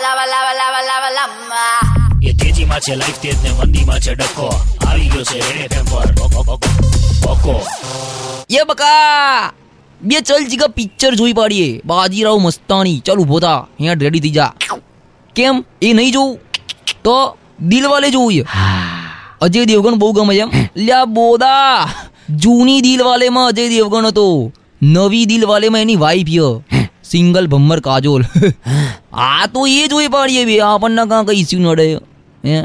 Lava, લાવા લાવા લાવા lama. એ તેજીમાં છે લાઈફ તેજ ને મંદીમાં છે ડખો આવી ગયો છે રેડ એફએમ પર. બકો, બકો, બે ચલ જીગા પિક્ચર જોઈ પાડીએ. બાજીરાવ મસ્તાની ચાલ ઊભો થા. અહીંયા રેડી થઈ જા. કેમ? એ નહીં જોવું તો દિલવાલે જોવું છે અજય દેવગણ બહુ ગમે છે એમ. લ્યા બોદા જૂની દિલવાલેમાં અજય દેવગણ હતો. નવી દિલવાલેમાં એની વાઈફ છે સિંગલ ભમ્મર કાજોલ. આ તો એ જોઈ પાડીએ બે આપણને કાં કઈ ઇસ્યુ નડે. હે?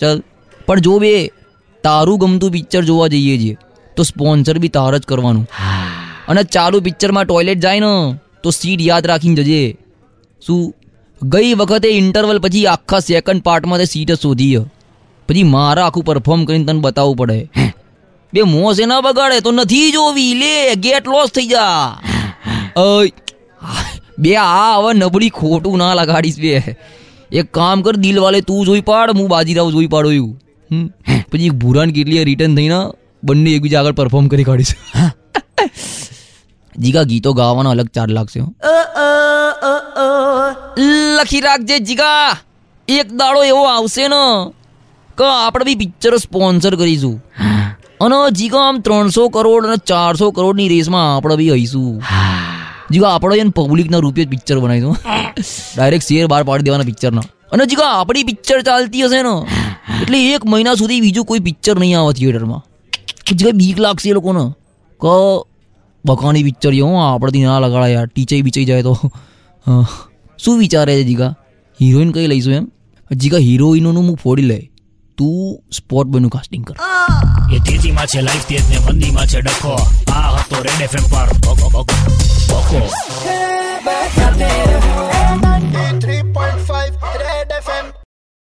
ચલ. પણ જો બે તારું ગમતું પિક્ચર જોવા જઈએ છીએ તો સ્પોન્સર બી તાર જ કરવાનું. અને ચાલુ પિક્ચરમાં ટોયલેટ જાય ને તો સીટ યાદ રાખીને જજે. શું? ગઈ વખતે ઇન્ટરવલ પછી આખા સેકન્ડ પાર્ટમાં તે સીટ જ શોધી. પછી મારે આખું પરફોર્મ કરીને તને બતાવવું પડે. બે મોસે ના બગાડે તો નથી જોવી લે ગેટ લોસ થઈ જા. અય, બે આ હવે નબળી ખોટું ના લગાડીશ બે. એક કામ કર દિલ વાલે તું જોઈ પાડ હું બાજીરાવ જોઈ પાડો એવું. પછી ભૂરાન કેટલી રિટર્ન થઈને બંને એકબીજા આગળ પરફોર્મ કરી કાઢીશ જીગા ગીતો ગાવાનો અલગ ચાર લાગશે લખી રાખજે જીગા. એક દાડો એવો આવશે ને કે આપણે બી પિક્ચર સ્પોન્સર કરીશું. અને જીગા આમ ત્રણસો કરોડ અને ચારસો કરોડની રેસમાં આપણે બી હઈશું. જીગા, આપણે એને પબ્લિકના રૂપિયે પિક્ચર બનાવીશું ડાયરેક્ટ શેર બહાર પાડી દેવાના પિક્ચરના અને જીગા, આપણી પિક્ચર ચાલતી હશે ને. એટલે એક મહિના સુધી બીજું કોઈ પિક્ચર નહીં આવે થિયેટરમાં જીગા, બીક લાગશે એ લોકોને. ક, બકાની પિક્ચર હો આપણેથી ના લગાડા યાર. ટીચાઈ બીચાઈ જાય તો. શું વિચારે છે જીગા? હિરોઈન કઈ લઈશું એમ? જીગા હિરોઈનોનું હું ફોડી લે તું સ્પોટ બોયનું કાસ્ટિંગ કર. એ તેજીમાં છે લાઈફ તેજ ને મંદીમાં છે ડખો. આ હતો રેડ એફએમ પર. બકો, બકો, બકો Bésate,